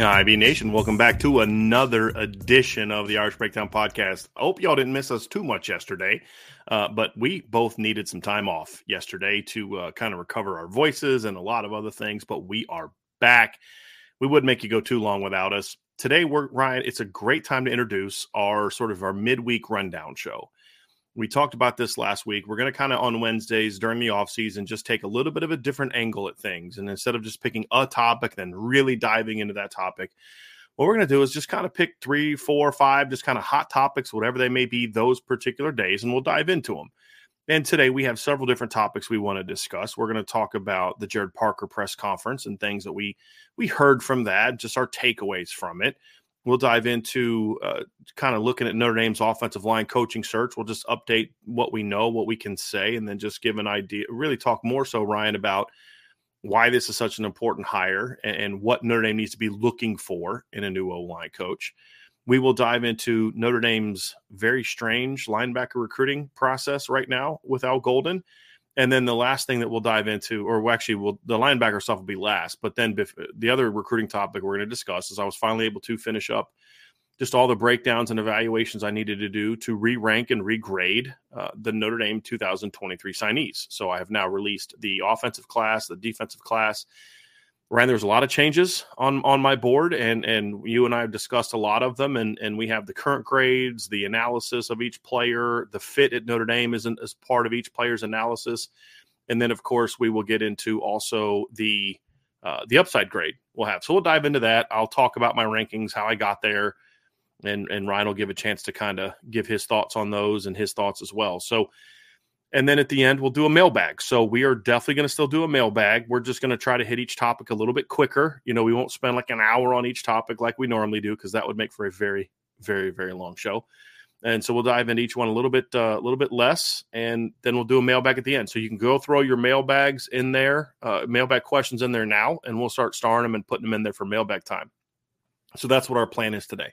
IB Nation, welcome back to another edition of the Irish Breakdown Podcast. I hope y'all didn't miss us too much yesterday, uh, but we both needed some time off yesterday to uh, kind of recover our voices and a lot of other things. But we are back. We wouldn't make you go too long without us. Today, we're Ryan. It's a great time to introduce our sort of our midweek rundown show we talked about this last week. We're going to kind of on Wednesdays during the off season just take a little bit of a different angle at things. And instead of just picking a topic, then really diving into that topic, what we're going to do is just kind of pick three, four, five, just kind of hot topics, whatever they may be those particular days, and we'll dive into them. And today we have several different topics we want to discuss. We're going to talk about the Gerad Parker press conference and things that we we heard from that, just our takeaways from it. We'll dive into uh, kind of looking at Notre Dame's offensive line coaching search. We'll just update what we know, what we can say, and then just give an idea. Really talk more so, Ryan, about why this is such an important hire and, and what Notre Dame needs to be looking for in a new O line coach. We will dive into Notre Dame's very strange linebacker recruiting process right now with Al Golden and then the last thing that we'll dive into, or actually, we'll, the linebacker stuff will be last. But then the other recruiting topic we're going to discuss is I was finally able to finish up just all the breakdowns and evaluations I needed to do to re rank and regrade uh, the Notre Dame 2023 signees. So I have now released the offensive class, the defensive class, Ryan, there's a lot of changes on on my board, and and you and I have discussed a lot of them, and and we have the current grades, the analysis of each player, the fit at Notre Dame isn't as part of each player's analysis, and then of course we will get into also the uh, the upside grade we'll have. So we'll dive into that. I'll talk about my rankings, how I got there, and and Ryan will give a chance to kind of give his thoughts on those and his thoughts as well. So and then at the end, we'll do a mailbag. So we are definitely going to still do a mailbag. We're just going to try to hit each topic a little bit quicker. You know, we won't spend like an hour on each topic like we normally do because that would make for a very, very, very long show. And so we'll dive into each one a little bit, uh, a little bit less, and then we'll do a mailbag at the end. So you can go throw your mailbags in there, uh, mailbag questions in there now, and we'll start starring them and putting them in there for mailbag time. So that's what our plan is today.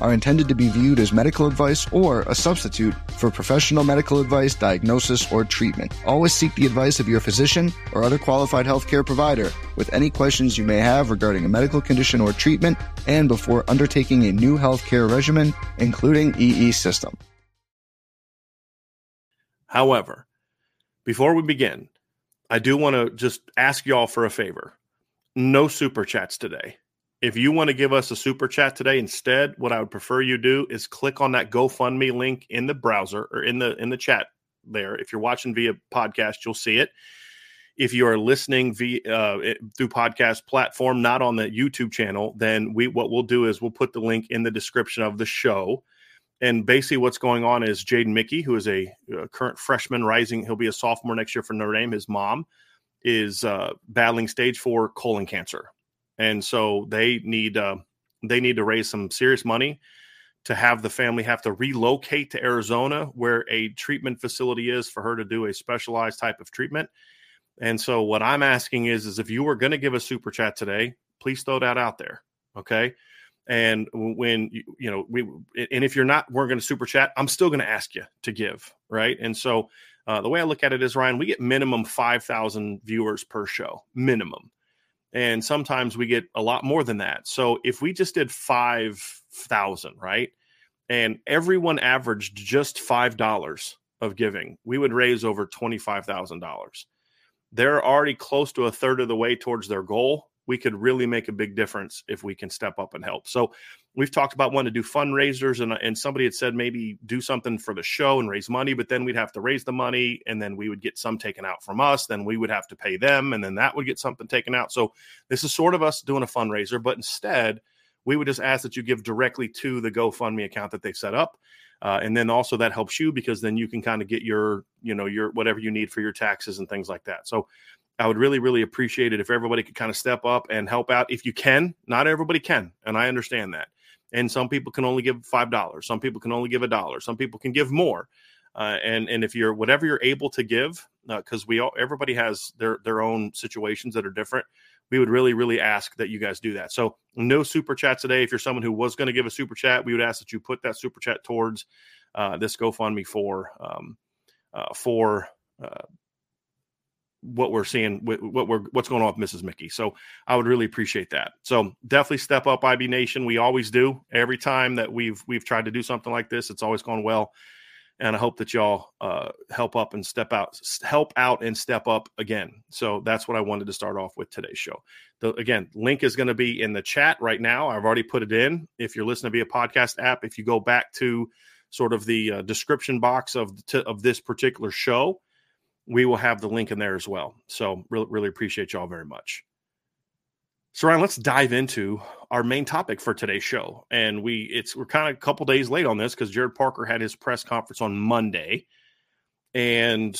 are intended to be viewed as medical advice or a substitute for professional medical advice, diagnosis, or treatment. Always seek the advice of your physician or other qualified healthcare provider with any questions you may have regarding a medical condition or treatment and before undertaking a new healthcare regimen, including EE system. However, before we begin, I do want to just ask y'all for a favor. No super chats today. If you want to give us a super chat today instead, what I would prefer you do is click on that GoFundMe link in the browser or in the in the chat there. If you're watching via podcast, you'll see it. If you are listening via uh, through podcast platform, not on the YouTube channel, then we what we'll do is we'll put the link in the description of the show and basically, what's going on is Jaden Mickey, who is a, a, current freshman rising, he'll be a sophomore next year for Notre Dame. His mom is uh, battling stage four colon cancer, and so they need uh, they need to raise some serious money to have the family have to relocate to Arizona, where a treatment facility is for her to do a specialized type of treatment. And so, what I'm asking is, is if you were going to give a super chat today, please throw that out there. Okay and when you know we and if you're not we're going to super chat i'm still going to ask you to give right and so uh, the way i look at it is ryan we get minimum 5000 viewers per show minimum and sometimes we get a lot more than that. So if we just did 5000 right and everyone averaged just five dollars of giving we would raise over $25000 they're already close to a third of the way towards their goal we could really make a big difference if we can step up and help. So we've talked about wanting to do fundraisers and, and somebody had said maybe do something for the show and raise money, but then we'd have to raise the money and then we would get some taken out from us. Then we would have to pay them and then that would get something taken out. So this is sort of us doing a fundraiser, but instead we would just ask that you give directly to the GoFundMe account that they've set up. Uh, and then also that helps you because then you can kind of get your, you know, your whatever you need for your taxes and things like that. So I would really, really appreciate it if everybody could kind of step up and help out if you can. Not everybody can, and I understand that. And some people can only give five dollars. Some people can only give a dollar. Some people can give more. Uh, and and if you're whatever you're able to give, because uh, we all everybody has their their own situations that are different. We would really, really ask that you guys do that. So no super chat today. If you're someone who was going to give a super chat, we would ask that you put that super chat towards uh, this GoFundMe for um, uh, for uh, what we're seeing, what we're what's going on with Mrs. Mickey. So I would really appreciate that. So definitely step up, IB Nation. We always do. Every time that we've we've tried to do something like this, it's always gone well. And I hope that y'all uh, help up and step out, help out and step up again. So that's what I wanted to start off with today's show. The, again, link is going to be in the chat right now. I've already put it in. If you're listening to via podcast app, if you go back to sort of the uh, description box of of this particular show, we will have the link in there as well. So really, really appreciate y'all very much. So Ryan, let's dive into our main topic for today's show. And we it's we're kind of a couple days late on this because Gerad Parker had his press conference on Monday. And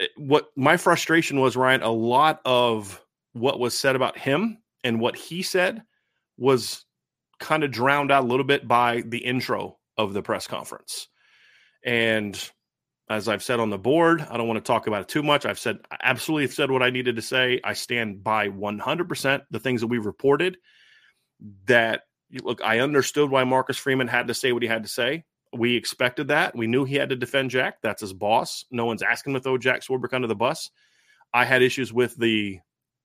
eh, what my frustration was, Ryan, a lot of what was said about him and what he said was kind of drowned out a little bit by the intro of the press conference. And as I've said on the board, I don't want to talk about it too much. I've said absolutely said what I needed to say. I stand by 100% the things that we've reported. That look, I understood why Marcus Freeman had to say what he had to say. We expected that. We knew he had to defend Jack. That's his boss. No one's asking to throw Jack Swarbrick under the bus. I had issues with the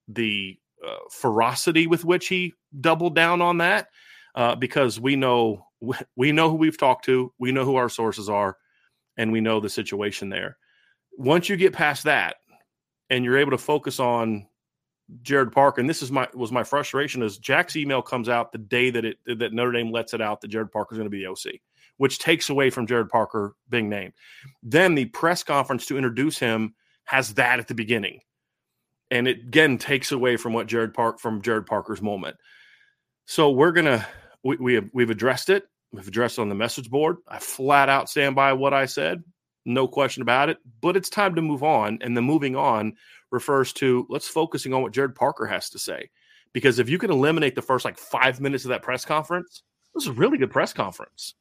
the uh, ferocity with which he doubled down on that uh, because we know we know who we've talked to. We know who our sources are and we know the situation there. Once you get past that and you're able to focus on Gerad Parker, and this is my was my frustration is Jack's email comes out the day that it that Notre Dame lets it out that Gerad Parker is going to be the OC, which takes away from Gerad Parker being named. Then the press conference to introduce him has that at the beginning, and it again takes away from what Gerad Park from Gerad Parker's moment. So we're gonna we, we have we've addressed it. We've addressed on the message board. I flat out stand by what I said, no question about it. But it's time to move on, and the moving on refers to let's focusing on what Gerad Parker has to say. Because if you can eliminate the first like five minutes of that press conference, this is a really good press conference.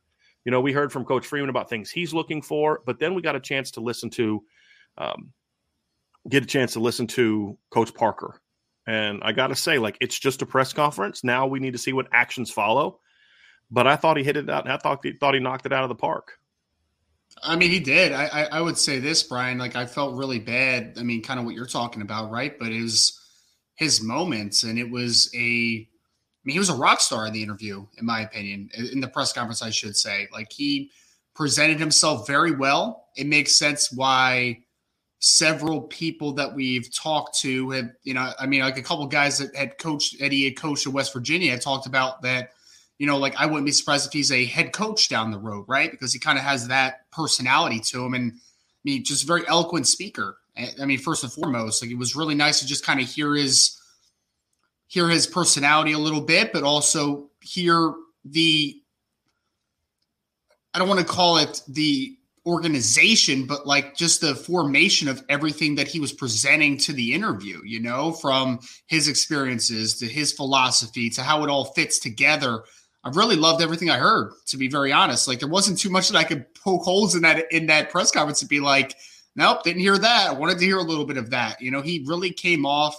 You know, we heard from Coach Freeman about things he's looking for, but then we got a chance to listen to, um, get a chance to listen to Coach Parker. And I got to say, like, it's just a press conference. Now we need to see what actions follow. But I thought he hit it out. I thought he thought he knocked it out of the park. I mean, he did. I, I, I would say this, Brian. Like, I felt really bad. I mean, kind of what you're talking about, right? But it was his moments, and it was a. I mean, he was a rock star in the interview, in my opinion, in the press conference, I should say. Like, he presented himself very well. It makes sense why several people that we've talked to have, you know, I mean, like a couple guys that had coached, Eddie had coached in West Virginia, had talked about that you know, like I wouldn't be surprised if he's a head coach down the road, right? Because he kind of has that personality to him, and I mean, just very eloquent speaker. I mean, first and foremost, like it was really nice to just kind of hear his hear his personality a little bit, but also hear the I don't want to call it the organization, but like just the formation of everything that he was presenting to the interview, you know, from his experiences to his philosophy to how it all fits together I really loved everything I heard. To be very honest, like there wasn't too much that I could poke holes in that in that press conference to be like, nope, didn't hear that. I wanted to hear a little bit of that. You know, he really came off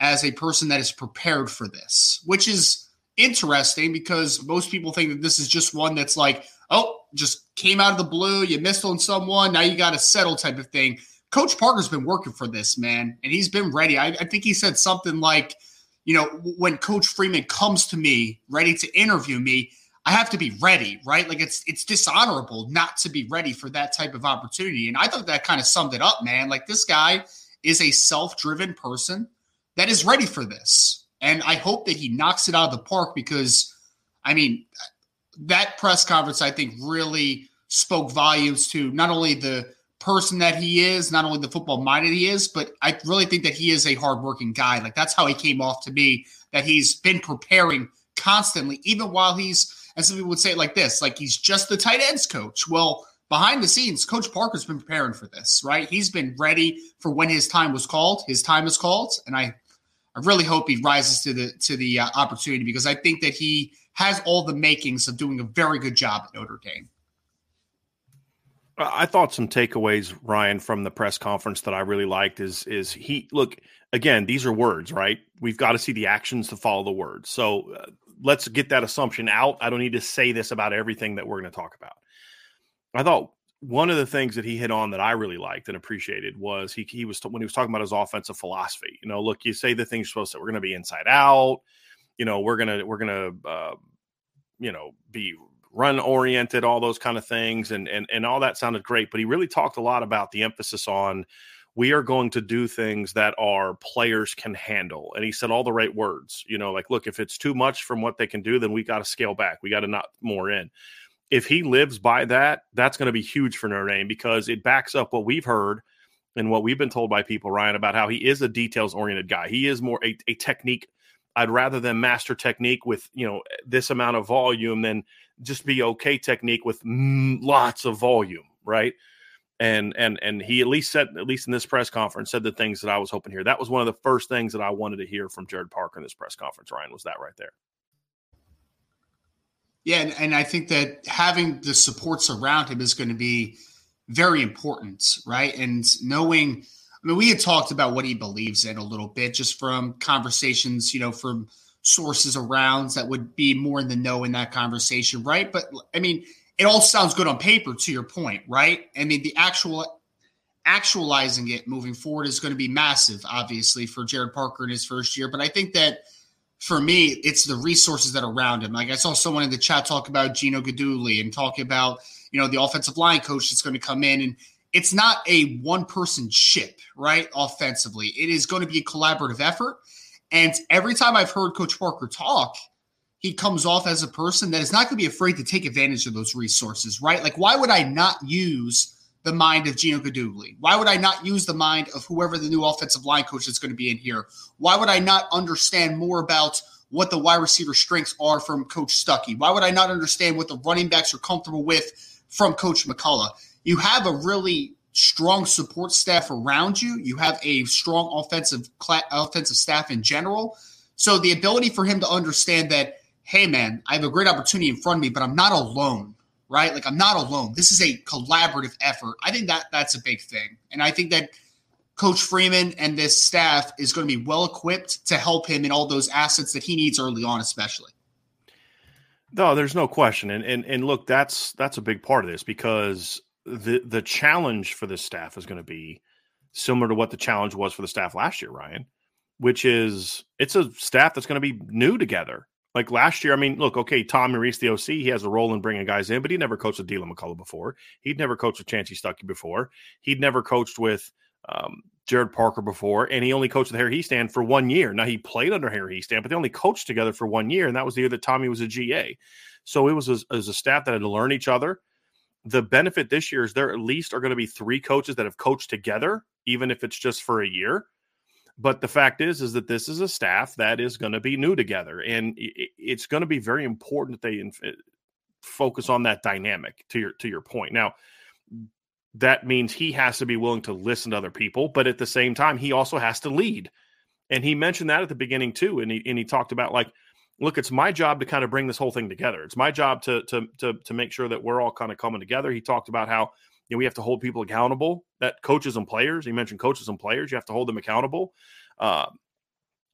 as a person that is prepared for this, which is interesting because most people think that this is just one that's like, oh, just came out of the blue, you missed on someone, now you got to settle type of thing. Coach Parker's been working for this, man, and he's been ready. I, I think he said something like you know, when Coach Freeman comes to me ready to interview me, I have to be ready, right? Like it's it's dishonorable not to be ready for that type of opportunity. And I thought that kind of summed it up, man. Like this guy is a self-driven person that is ready for this. And I hope that he knocks it out of the park because I mean, that press conference I think really spoke volumes to not only the person that he is, not only the football minded he is, but I really think that he is a hardworking guy. Like that's how he came off to me, that he's been preparing constantly, even while he's, and some people would say it like this, like he's just the tight ends coach. Well, behind the scenes, Coach Parker's been preparing for this, right? He's been ready for when his time was called. His time is called, and I, I really hope he rises to the to the uh, opportunity because I think that he has all the makings of doing a very good job at Notre Dame. I thought some takeaways, Ryan, from the press conference that I really liked is is he look again. These are words, right? We've got to see the actions to follow the words. So uh, let's get that assumption out. I don't need to say this about everything that we're going to talk about. I thought one of the things that he hit on that I really liked and appreciated was he he was when he was talking about his offensive philosophy. You know, look, you say the things you're supposed to. We're going to be inside out. You know, we're gonna we're gonna uh, you know be run oriented, all those kind of things, and and and all that sounded great. But he really talked a lot about the emphasis on we are going to do things that our players can handle. And he said all the right words. You know, like, look, if it's too much from what they can do, then we got to scale back. We got to knock more in. If he lives by that, that's going to be huge for Notre Dame because it backs up what we've heard and what we've been told by people, Ryan, about how he is a details oriented guy. He is more a, a technique. I'd rather them master technique with, you know, this amount of volume than just be okay technique with mm, lots of volume, right? And and and he at least said, at least in this press conference, said the things that I was hoping to hear. That was one of the first things that I wanted to hear from Gerad Parker in this press conference. Ryan was that right there. Yeah, and, and I think that having the supports around him is going to be very important, right? And knowing, I mean, we had talked about what he believes in a little bit just from conversations, you know, from sources around that would be more in the know in that conversation, right? But I mean, it all sounds good on paper to your point, right? I mean, the actual actualizing it moving forward is going to be massive, obviously, for Gerad Parker in his first year. But I think that for me, it's the resources that are around him. Like I saw someone in the chat talk about Gino Guidugli and talk about, you know, the offensive line coach that's going to come in and it's not a one person ship, right? Offensively, it is going to be a collaborative effort. And every time I've heard Coach Parker talk, he comes off as a person that is not going to be afraid to take advantage of those resources, right? Like, why would I not use the mind of Gino Guidugli? Why would I not use the mind of whoever the new offensive line coach is going to be in here? Why would I not understand more about what the wide receiver strengths are from Coach Stuckey? Why would I not understand what the running backs are comfortable with from Coach McCullough? You have a really strong support staff around you. You have a strong offensive offensive staff in general. So the ability for him to understand that, hey man, I have a great opportunity in front of me, but I'm not alone, right? Like I'm not alone. This is a collaborative effort. I think that that's a big thing, and I think that Coach Freeman and this staff is going to be well equipped to help him in all those assets that he needs early on, especially. No, there's no question, and and and look, that's that's a big part of this because the the challenge for this staff is going to be similar to what the challenge was for the staff last year, Ryan, which is it's a staff that's going to be new together. Like last year, I mean, look, okay, Tom Rees, the OC, he has a role in bringing guys in, but he never coached with Deland McCullough before. He'd never coached with Chansi Stuckey before. He'd never coached with um, Gerad Parker before, and he only coached with Harry Hiestand for one year. Now he played under Harry Hiestand, but they only coached together for one year, and that was the year that Tommy was a GA. So it was as, as a staff that had to learn each other the benefit this year is there at least are going to be three coaches that have coached together, even if it's just for a year. But the fact is, is that this is a staff that is going to be new together, and it's going to be very important that they eh, focus on that dynamic. To your to your point, now that means he has to be willing to listen to other people, but at the same time, he also has to lead. And he mentioned that at the beginning too, and he and he talked about like look, it's my job to kind of bring this whole thing together. It's my job to to to to make sure that we're all kind of coming together. He talked about how you know we have to hold people accountable. That coaches and players. He mentioned coaches and players. You have to hold them accountable. Uh,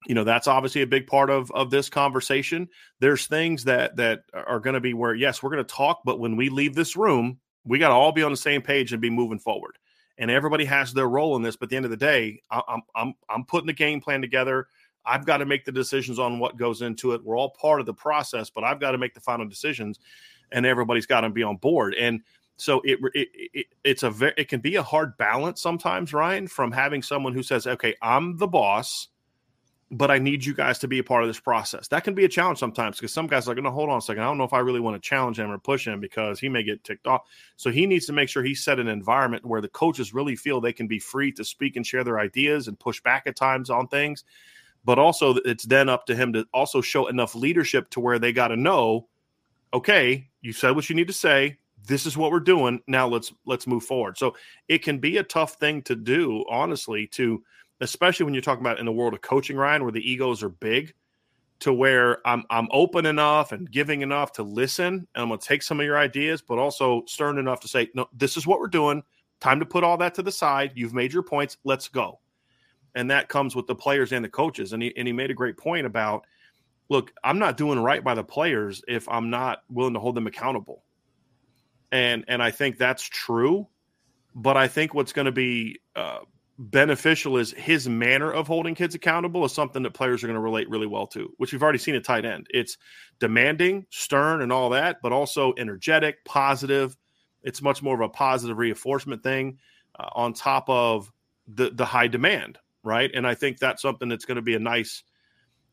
you know that's obviously a big part of of this conversation. There's things that that are going to be where yes, we're going to talk, but when we leave this room, we got to all be on the same page and be moving forward. And everybody has their role in this. But at the end of the day, I'm I'm I'm putting the game plan together. I've got to make the decisions on what goes into it. We're all part of the process, but I've got to make the final decisions, and everybody's got to be on board. And so it, it, it it's a very, it can be a hard balance sometimes, Ryan, from having someone who says, "Okay, I'm the boss." But I need you guys to be a part of this process. That can be a challenge sometimes because some guys are going to hold on a second. I don't know if I really want to challenge him or push him because he may get ticked off. So he needs to make sure he set an environment where the coaches really feel they can be free to speak and share their ideas and push back at times on things but also it's then up to him to also show enough leadership to where they got to know okay you said what you need to say this is what we're doing now let's let's move forward. So it can be a tough thing to do honestly to especially when you're talking about in the world of coaching ryan where the egos are big to where i'm i'm open enough and giving enough to listen and i'm going to take some of your ideas but also stern enough to say no this is what we're doing. Time to put all that to the side. You've made your points. Let's go and that comes with the players and the coaches. And he and he made a great point about, look, I'm not doing right by the players if I'm not willing to hold them accountable. And and I think that's true, but I think what's going to be uh, beneficial is his manner of holding kids accountable is something that players are going to relate really well to, which we've already seen at tight end. It's demanding, stern, and all that, but also energetic, positive. It's much more of a positive reinforcement thing uh, on top of the the high demand right? And I think that's something that's going to be a nice,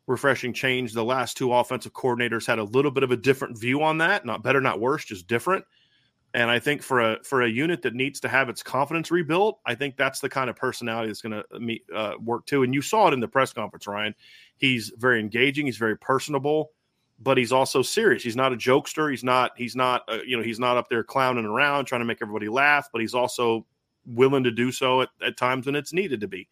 refreshing change. The last two offensive coordinators had a little bit of a different view on that. Not better, not worse, just different. And I think for a for a unit that needs to have its confidence rebuilt, I think that's the kind of personality that's going to meet uh, work too. And you saw it in the press conference, Ryan. He's very engaging. He's very personable, but he's also serious. He's not a jokester. He's not. He's not. Uh, you know. He's not up there clowning around trying to make everybody laugh. But he's also willing to do so at, at times when it's needed to be.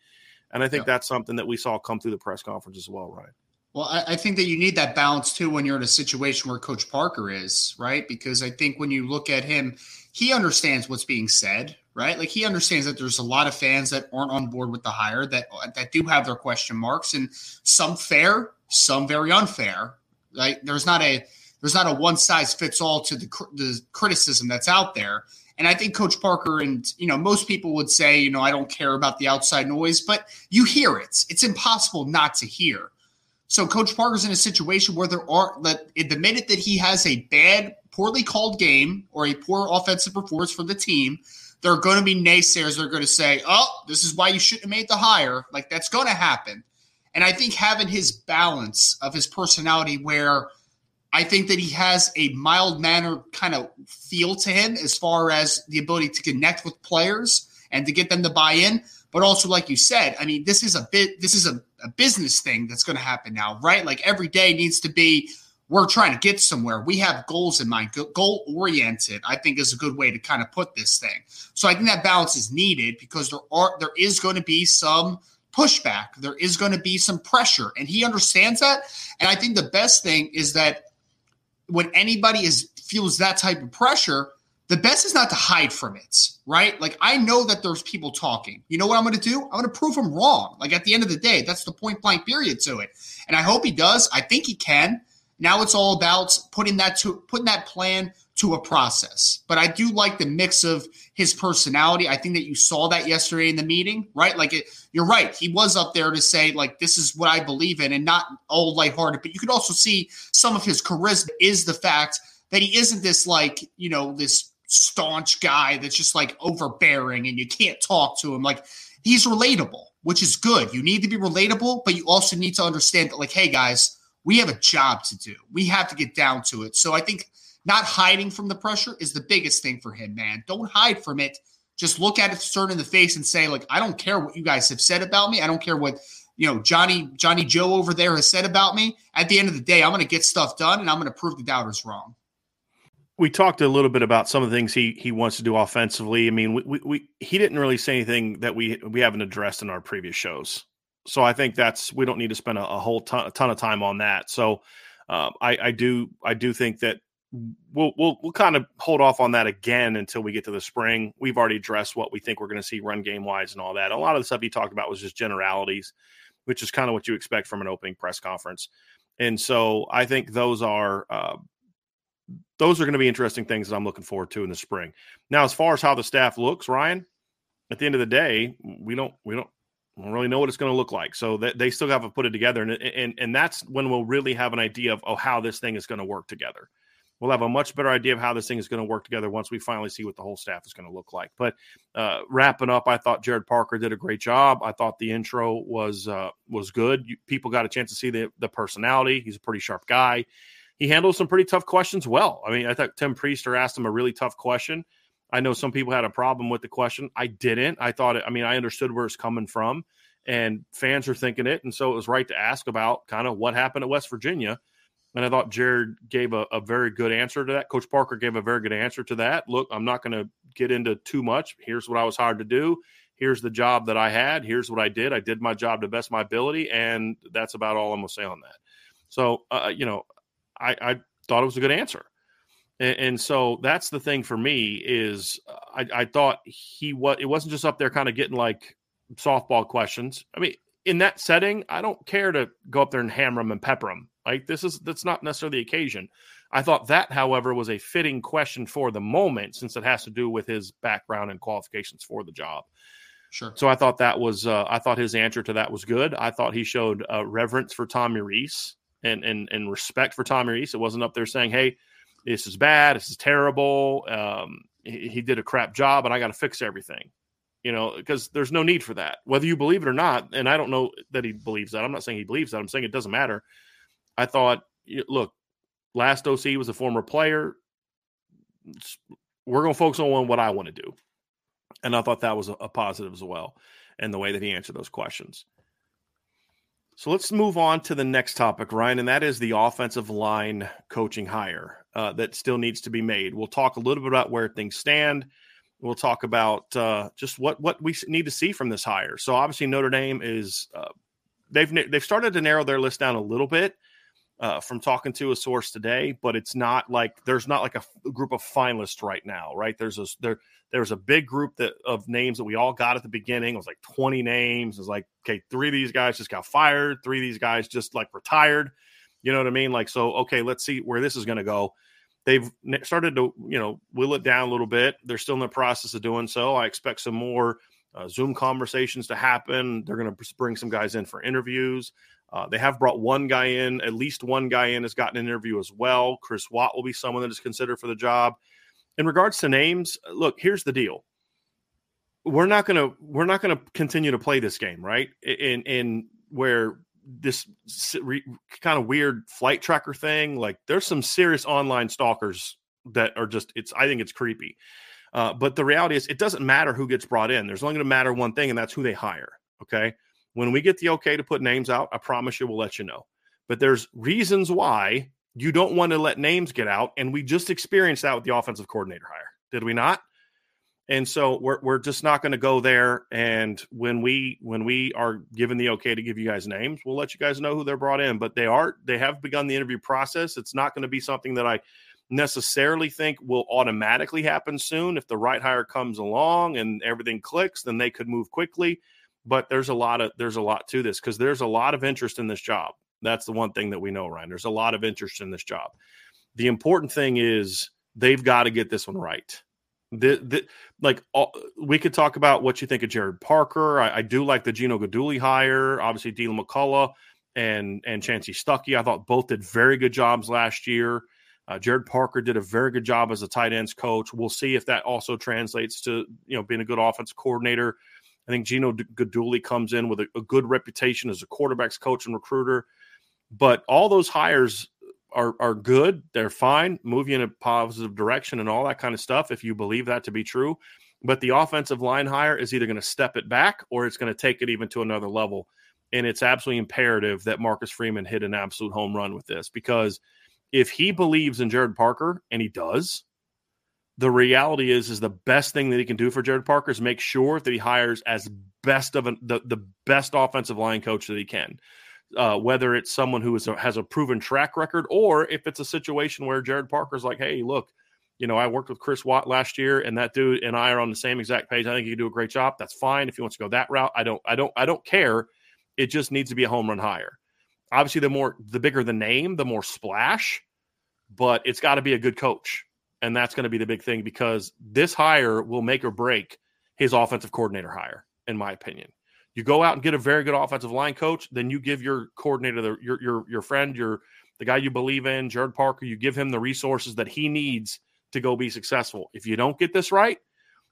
And I think yeah. that's something that we saw come through the press conference as well, right? Well, I, I, think that you need that balance too when you're in a situation where Coach Parker is, right? Because I think when you look at him, he understands what's being said, right? Like he understands that there's a lot of fans that aren't on board with the hire that uh, that do have their question marks, and some fair, some very unfair. Right? There's not a there's not a one size fits all to the, the criticism that's out there. And I think Coach Parker and you know most people would say, you know, I don't care about the outside noise, but you hear it. It's impossible not to hear. So Coach Parker's in a situation where there are that the minute that he has a bad, poorly called game or a poor offensive performance for the team, there are going to be naysayers that are going to say, "Oh, this is why you shouldn't have made the hire." Like that's going to happen. And I think having his balance of his personality where I think that he has a mild manner kind of feel to him as far as the ability to connect with players and to get them to buy in. But also, like you said, I mean, this is a bit this is a, a business thing that's going to happen now, right? Like every day needs to be we're trying to get somewhere. We have goals in mind, goal oriented. I think is a good way to kind of put this thing. So I think that balance is needed because there are there is going to be some pushback. There is going to be some pressure, and he understands that. And I think the best thing is that when anybody is feels that type of pressure, the best is not to hide from it, right? Like I know that there's people talking. You know what I'm going to do? I'm going to prove them wrong. Like at the end of the day, that's the point blank period to it. And I hope he does. I think he can. Now it's all about putting that to putting that plan to a process. But I do like the mix of his personality. I think that you saw that yesterday in the meeting, right? Like it, you're right. He was up there to say like this is what I believe in, and not all lighthearted. But you could also see some of his charisma is the fact that he isn't this like you know this staunch guy that's just like overbearing and you can't talk to him. Like he's relatable, which is good. You need to be relatable, but you also need to understand that like, hey guys, we have a job to do. We have to get down to it. So I think not hiding from the pressure is the biggest thing for him, man. Don't hide from it. Just look at it stern in the face and say, like, I don't care what you guys have said about me. I don't care what you know Johnny Johnny Joe over there has said about me. At the end of the day, I'm going to get stuff done and I'm going to prove the doubters wrong. We talked a little bit about some of the things he he wants to do offensively. I mean, we, we, we he didn't really say anything that we we haven't addressed in our previous shows. So I think that's we don't need to spend a, a whole ton, a ton of time on that. So um, I, I do I do think that we'll we'll we'll kind of hold off on that again until we get to the spring. We've already addressed what we think we're going to see run game wise and all that. A lot of the stuff he talked about was just generalities, which is kind of what you expect from an opening press conference. And so I think those are uh, those are going to be interesting things that I'm looking forward to in the spring. Now, as far as how the staff looks, Ryan, at the end of the day, we don't we don't don't really know what it's going to look like. So that they still have to put it together, and and and that's when we'll really have an idea of oh how this thing is going to work together we'll have a much better idea of how this thing is going to work together once we finally see what the whole staff is going to look like. But uh, wrapping up, I thought Gerad Parker did a great job. I thought the intro was uh, was good. People got a chance to see the the personality. He's a pretty sharp guy. He handled some pretty tough questions well. I mean, I thought Tim Prister asked him a really tough question. I know some people had a problem with the question. I didn't. I thought it. I mean, I understood where it's coming from, and fans are thinking it, and so it was right to ask about kind of what happened at West Virginia and I thought Gerad gave a, a, very good answer to that. Coach Parker gave a very good answer to that. Look, I'm not going to get into too much. Here's what I was hired to do. Here's the job that I had. Here's what I did. I did my job to best my ability, and that's about all I'm going to say on that. So, uh, you know, I, I, thought it was a good answer, and, and so that's the thing for me is uh, I, I thought he was. It wasn't just up there kind of getting like softball questions. I mean, in that setting, I don't care to go up there and hammer him and pepper him like this is that's not necessarily the occasion. I thought that, however, was a fitting question for the moment since it has to do with his background and qualifications for the job. Sure. So I thought that was uh, I thought his answer to that was good. I thought he showed uh, reverence for Tommy Rees and and and respect for Tommy Rees. It wasn't up there saying, "Hey, this is bad. This is terrible. Um, he, he did a crap job, and I got to fix everything." You know, because there's no need for that, whether you believe it or not. And I don't know that he believes that. I'm not saying he believes that. I'm saying it doesn't matter. I thought, look, last OC was a former player. We're going to focus on what I want to do. And I thought that was a, a positive as well, and the way that he answered those questions. So let's move on to the next topic, Ryan, and that is the offensive line coaching hire uh, that still needs to be made. We'll talk a little bit about where things stand. We'll talk about uh, just what what we need to see from this hire. So obviously Notre Dame is uh, they've they've started to narrow their list down a little bit uh, from talking to a source today, but it's not like there's not like a group of finalists right now, right? There's a there there's a big group that of names that we all got at the beginning. It was like 20 names. It's like okay, three of these guys just got fired, three of these guys just like retired. You know what I mean? Like so, okay, let's see where this is going to go. They've started to you know will it down a little bit. They're still in the process of doing so. I expect some more uh, Zoom conversations to happen. They're going to bring some guys in for interviews. Uh, they have brought one guy in, at least one guy in has gotten an interview as well. Chris Watt will be someone that is considered for the job. In regards to names, look, here's the deal. We're not gonna we're not gonna continue to play this game, right? In in where this re, kind of weird flight tracker thing. Like there's some serious online stalkers that are just it's I think it's creepy. Uh, but the reality is, it doesn't matter who gets brought in. There's only going to matter one thing, and that's who they hire. Okay. When we get the okay to put names out, I promise you we'll let you know. But there's reasons why you don't want to let names get out. And we just experienced that with the offensive coordinator hire, did we not? And so we're we're just not going to go there. And when we when we are given the okay to give you guys names, we'll let you guys know who they're brought in. But they are they have begun the interview process. It's not going to be something that I necessarily think will automatically happen soon. If the right hire comes along and everything clicks, then they could move quickly. But there's a lot of there's a lot to this because there's a lot of interest in this job. That's the one thing that we know, Ryan. There's a lot of interest in this job. The important thing is they've got to get this one right. The, the like all, we could talk about what you think of Gerad Parker. I, I do like the Gino Guidugli hire. Obviously, Deland McCullough and and Chansi Stuckey. I thought both did very good jobs last year. Uh, Gerad Parker did a very good job as a tight ends coach. We'll see if that also translates to you know being a good offense coordinator. I think Gino Guidugli comes in with a, a, good reputation as a quarterbacks coach and recruiter. But all those hires are are good. They're fine, move you in a positive direction and all that kind of stuff. If you believe that to be true, but the offensive line hire is either going to step it back or it's going to take it even to another level. And it's absolutely imperative that Marcus Freeman hit an absolute home run with this because if he believes in Gerad Parker, and he does, the reality is is the best thing that he can do for Gerad Parker is make sure that he hires as best of an, the the best offensive line coach that he can. Uh, whether it's someone who is a, has a proven track record, or if it's a situation where Gerad Parker's like, "Hey, look, you know, I worked with Chris Watt last year, and that dude and I are on the same exact page. I think he can do a great job. That's fine. If he wants to go that route, I don't, I don't, I don't care. It just needs to be a home run hire. Obviously, the more, the bigger the name, the more splash but it's got to be a good coach. And that's going to be the big thing because this hire will make or break his offensive coordinator hire, in my opinion. You go out and get a very good offensive line coach, then you give your coordinator, the, your your your friend, your the guy you believe in, Gerad Parker, you give him the resources that he needs to go be successful. If you don't get this right,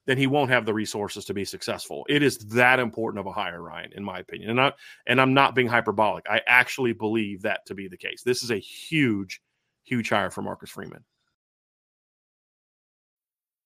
then he won't have the resources to be successful. It is that important of a hire, Ryan, in my opinion. And I and I'm not being hyperbolic. I actually believe that to be the case. This is a huge huge hire for Marcus Freeman.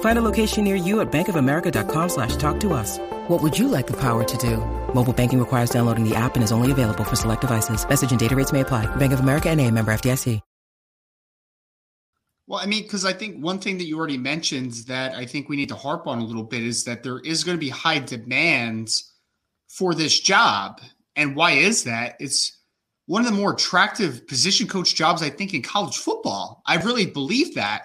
Find a location near you at bankofamerica.com slash talk to us. What would you like the power to do? Mobile banking requires downloading the app and is only available for select devices. Message and data rates may apply. Bank of America and a member FDIC. Well, I mean, because I think one thing that you already mentioned that I think we need to harp on a little bit is that there is going to be high demand for this job. And why is that? It's one of the more attractive position coach jobs, I think, in college football. I really believe that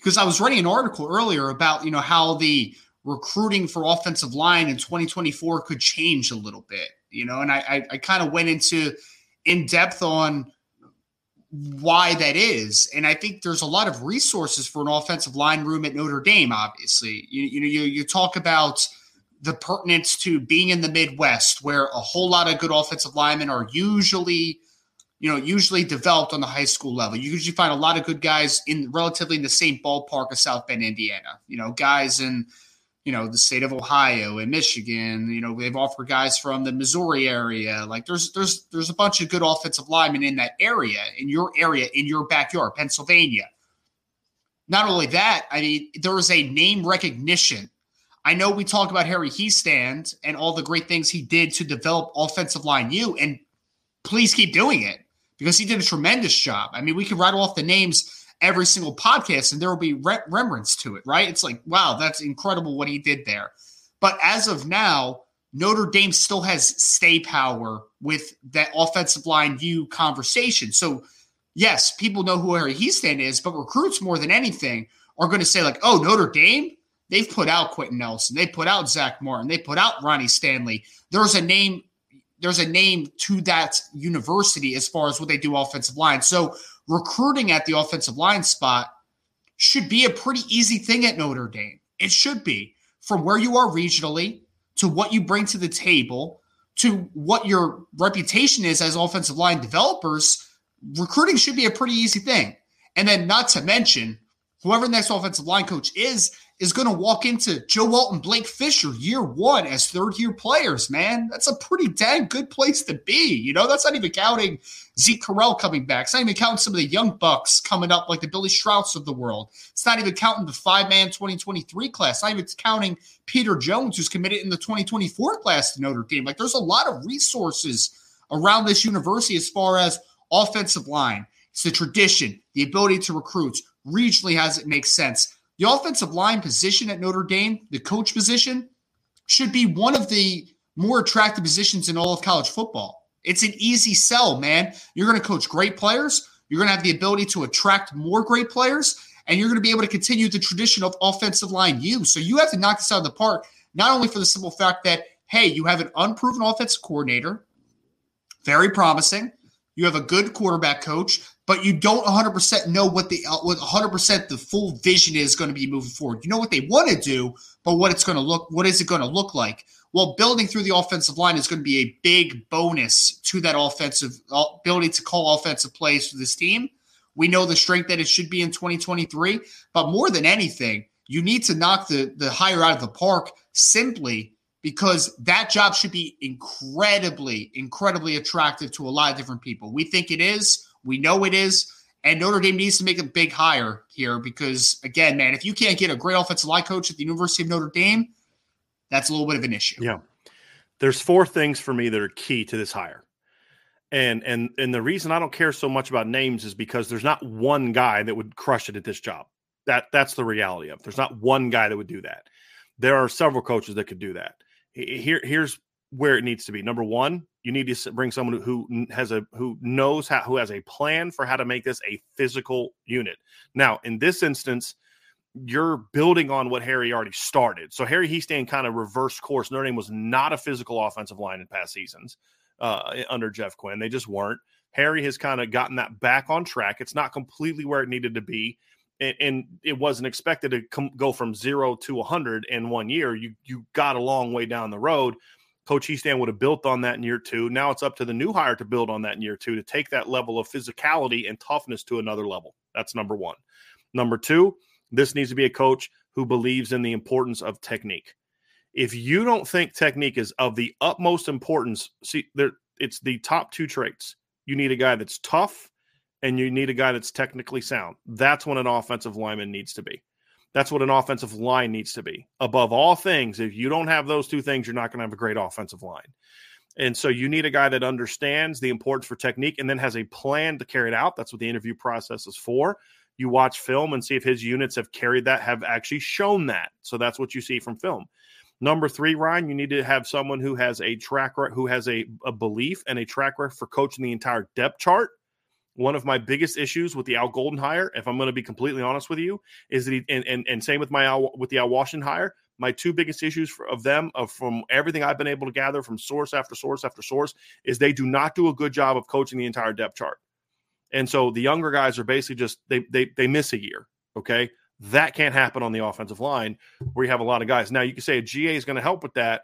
because I was writing an article earlier about, you know, how the recruiting for offensive line in 2024 could change a little bit, you know, and I, I, I kind of went into in depth on why that is. And I think there's a lot of resources for an offensive line room at Notre Dame, obviously. You, you know, you, you talk about the pertinence to being in the Midwest, where a whole lot of good offensive linemen are usually, you know, usually developed on the high school level. You usually find a lot of good guys in relatively in the same ballpark as South Bend, Indiana. You know, guys in – you know, the state of Ohio and Michigan. You know, they've offered guys from the Missouri area. Like there's there's there's a bunch of good offensive linemen in that area, in your area, in your backyard, Pennsylvania. Not only that, I mean, there is a name recognition. I know we talk about Harry Hiestand and all the great things he did to develop offensive line U, and please keep doing it because he did a tremendous job. I mean, we can rattle off the names every single podcast and there will be re- remembrance to it, right? It's like, wow, that's incredible what he did there. But as of now, Notre Dame still has stay power with that offensive line view conversation. So, yes, people know who Harry Hiestand is, but recruits more than anything are going to say, like, oh, Notre Dame, they've put out Quenton Nelson, they put out Zach Martin, they put out Ronnie Stanley. There's a name, there's a name to that university as far as what they do offensive line. So recruiting at the offensive line spot should be a pretty easy thing at Notre Dame. It should be from where you are regionally to what you bring to the table to what your reputation is as offensive line developers. Recruiting should be a pretty easy thing. And then, not to mention, whoever the next offensive line coach is, is going to walk into Joe Walton, Blake Fisher year one as third year players, man. That's a pretty dang good place to be. You know, that's not even counting Zeke Correll coming back. It's not even counting some of the young bucks coming up, like the Billy Schrauths of the world. It's not even counting the five man 2023 class. It's not even counting Peter Jones, who's committed in the 2024 class to Notre Dame. Like, there's a lot of resources around this university as far as offensive line. It's the tradition, the ability to recruit. Regionally, has it makes sense the offensive line position at Notre Dame, the coach position, should be one of the more attractive positions in all of college football. It's an easy sell, man. You're going to coach great players. You're going to have the ability to attract more great players, and you're going to be able to continue the tradition of offensive line use. So you have to knock this out of the park, not only for the simple fact that, hey, you have an unproven offensive coordinator, very promising. You have a good quarterback coach but you don't 100% know what the uh, what 100% the full vision is going to be moving forward. You know what they want to do, but what it's going to look what is it going to look like? Well, building through the offensive line is going to be a big bonus to that offensive uh, ability to call offensive plays for this team. We know the strength that it should be in 2023, but more than anything, you need to knock the the hire out of the park simply because that job should be incredibly, incredibly attractive to a lot of different people. We think it is. We know it is. And Notre Dame needs to make a big hire here because, again, man, if you can't get a great offensive line coach at the University of Notre Dame, that's a little bit of an issue. Yeah. There's four things for me that are key to this hire. And and and the reason I don't care so much about names is because there's not one guy that would crush it at this job. That that's the reality of it. There's not one guy that would do that. There are several coaches that could do that. Here here's where it needs to be. Number one, you need to bring someone who has a who knows how who has a plan for how to make this a physical unit. Now, in this instance, you're building on what Harry already started. So Harry Hiestand kind of reversed course. Notre Dame was not a physical offensive line in past seasons uh, under Jeff Quinn. They just weren't. Harry has kind of gotten that back on track. It's not completely where it needed to be. And, and it wasn't expected to come, go from zero to 100 in one year. You you got a long way down the road, Coach Hiestand would have built on that in year two. Now it's up to the new hire to build on that in year two to take that level of physicality and toughness to another level. That's number one. Number two, this needs to be a coach who believes in the importance of technique. If you don't think technique is of the utmost importance, see, there, it's the top two traits. You need a guy that's tough and you need a guy that's technically sound. That's what an offensive lineman needs to be. That's what an offensive line needs to be. Above all things, if you don't have those two things, you're not going to have a great offensive line. And so you need a guy that understands the importance for technique and then has a plan to carry it out. That's what the interview process is for. You watch film and see if his units have carried that, have actually shown that. So that's what you see from film. Number three, Ryan, you need to have someone who has a track who has a, a belief and a track record for coaching the entire depth chart one of my biggest issues with the Al Golden hire, if I'm going to be completely honest with you, is that he and and, and same with my Al, with the Al Washington hire. My two biggest issues for, of them, of from everything I've been able to gather from source after source after source, is they do not do a good job of coaching the entire depth chart. And so the younger guys are basically just they they they miss a year. Okay, that can't happen on the offensive line where you have a lot of guys. Now you can say a GA is going to help with that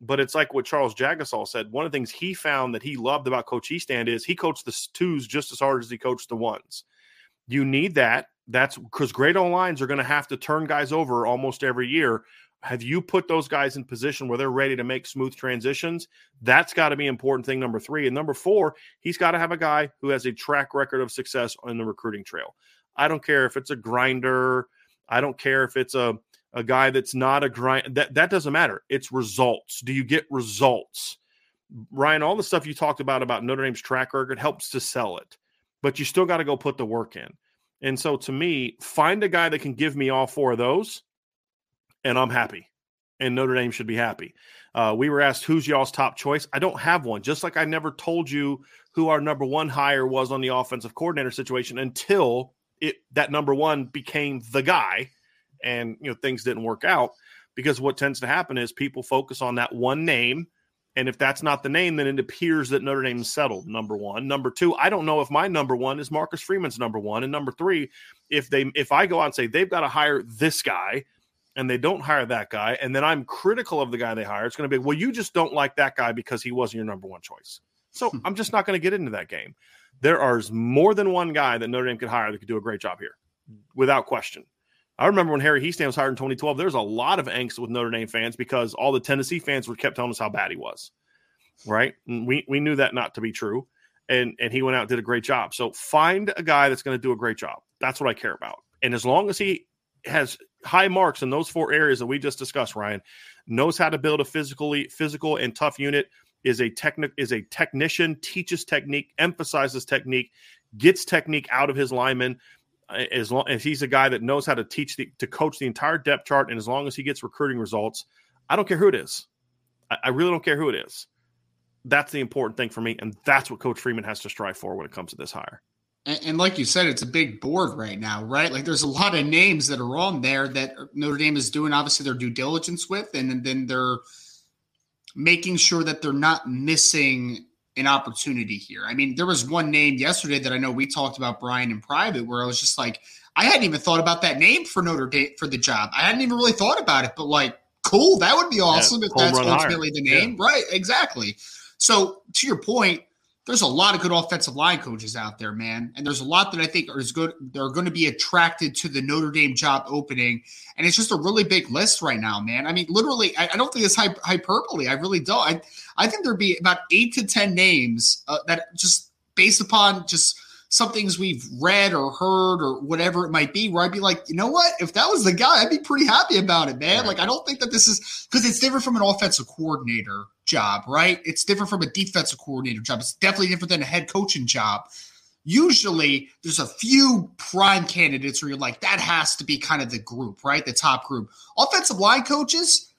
but it's like what Charles Jagusah said. One of the things he found that he loved about Coach Hiestand is he coached the twos just as hard as he coached the ones. You need that. That's because great lines are going to have to turn guys over almost every year. Have you put those guys in position where they're ready to make smooth transitions? That's got to be important thing number three. And number four, he's got to have a guy who has a track record of success on the recruiting trail. I don't care if it's a grinder. I don't care if it's a a guy that's not a grind that that doesn't matter it's results do you get results ryan all the stuff you talked about about notre dame's track record helps to sell it but you still got to go put the work in and so to me find a guy that can give me all four of those and i'm happy and Notre Dame should be happy. Uh, we were asked who's y'all's top choice. I don't have one. Just like I never told you who our number one hire was on the offensive coordinator situation until it that number one became the guy, and you know things didn't work out because what tends to happen is people focus on that one name. And if that's not the name, then it appears that Notre Dame settled. Number one, number two. I don't know if my number one is Marcus Freeman's number one, and number three, if they if I go out and say they've got to hire this guy, and they don't hire that guy, and then I'm critical of the guy they hire, it's going to be well, you just don't like that guy because he wasn't your number one choice. So hmm. I'm just not going to get into that game. There are more than one guy that Notre Dame could hire that could do a great job here, without question. I remember when Harry Hiestand was hired in 2012, there was a lot of angst with Notre Dame fans because all the Tennessee fans were kept telling us how bad he was. Right. And we, we knew that not to be true. And, and he went out and did a great job. So find a guy that's going to do a great job. That's what I care about. And as long as he has high marks in those four areas that we just discussed, Ryan, knows how to build a physically physical and tough unit, is a technic is a technician, teaches technique, emphasizes technique, gets technique out of his linemen, as long as he's a guy that knows how to teach the to coach the entire depth chart, and as long as he gets recruiting results, I don't care who it is. I, I really don't care who it is. That's the important thing for me, and that's what Coach Freeman has to strive for when it comes to this hire. And, and, like you said, it's a big board right now, right? Like there's a lot of names that are on there that Notre Dame is doing obviously their due diligence with, and then they're making sure that they're not missing an opportunity here. I mean, there was one name yesterday that I know we talked about Brian in private where I was just like, I hadn't even thought about that name for Notre Dame for the job. I hadn't even really thought about it, but like, cool, that would be awesome yeah, if that's ultimately higher. the name. Yeah. Right, exactly. So to your point, there's a lot of good offensive line coaches out there, man. And there's a lot that I think are good. They're going to be attracted to the Notre Dame job opening. And it's just a really big list right now, man. I mean, literally, I, I don't think it's hyperbole. I really don't. I, I think there'd be about eight to 10 names uh, that just based upon just some things we've read or heard or whatever it might be, where I'd be like, you know what? If that was the guy, I'd be pretty happy about it, man. Right. Like, I don't think that this is because it's different from an offensive coordinator job, right? It's different from a defensive coordinator job. It's definitely different than a head coaching job. Usually, there's a few prime candidates where you're like, that has to be kind of the group, right? The top group. Offensive line coaches,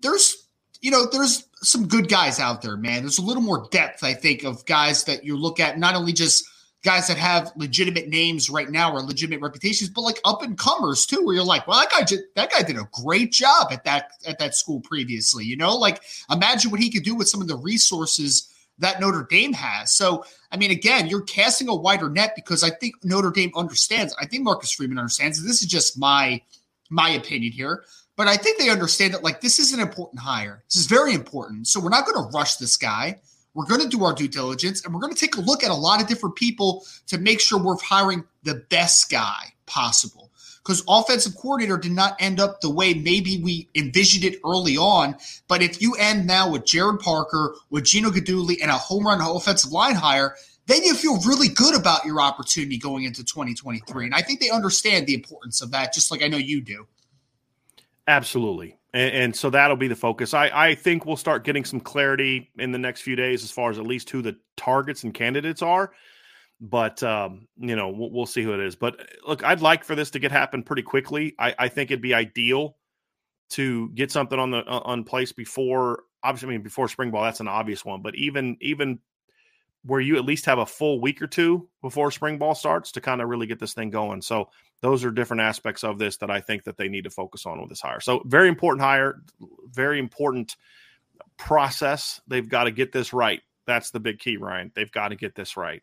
there's, you know, there's some good guys out there, man. There's a little more depth, I think, of guys that you look at, not only just guys that have legitimate names right now or legitimate reputations, but like up and comers too, where you're like, well, that guy just, that guy did a great job at that at that school previously. You know, like imagine what he could do with some of the resources that Notre Dame has. So, I mean, again, you're casting a wider net because I think Notre Dame understands. I think Marcus Freeman understands. This is just my my opinion here. But I think they understand that like this is an important hire. This is very important. So we're not going to rush this guy. We're going to do our due diligence and we're going to take a look at a lot of different people to make sure we're hiring the best guy possible. Because offensive coordinator did not end up the way maybe we envisioned it early on. But if you end now with Gerad Parker, with Gino Guidugli, and a home run offensive line hire, then you feel really good about your opportunity going into 2023. And I think they understand the importance of that, just like I know you do. Absolutely. And, and, so that'll be the focus. I, I think we'll start getting some clarity in the next few days as far as at least who the targets and candidates are. But um, you know, we'll, we'll, see who it is. But look, I'd like for this to get happen pretty quickly. I, I think it'd be ideal to get something on the uh, on place before. Obviously, I mean before spring ball. That's an obvious one. But even even where you at least have a full week or two before spring ball starts to kind of really get this thing going. So those are different aspects of this that I think that they need to focus on with this hire. So very important hire, very important process. They've got to get this right. That's the big key, Ryan. They've got to get this right.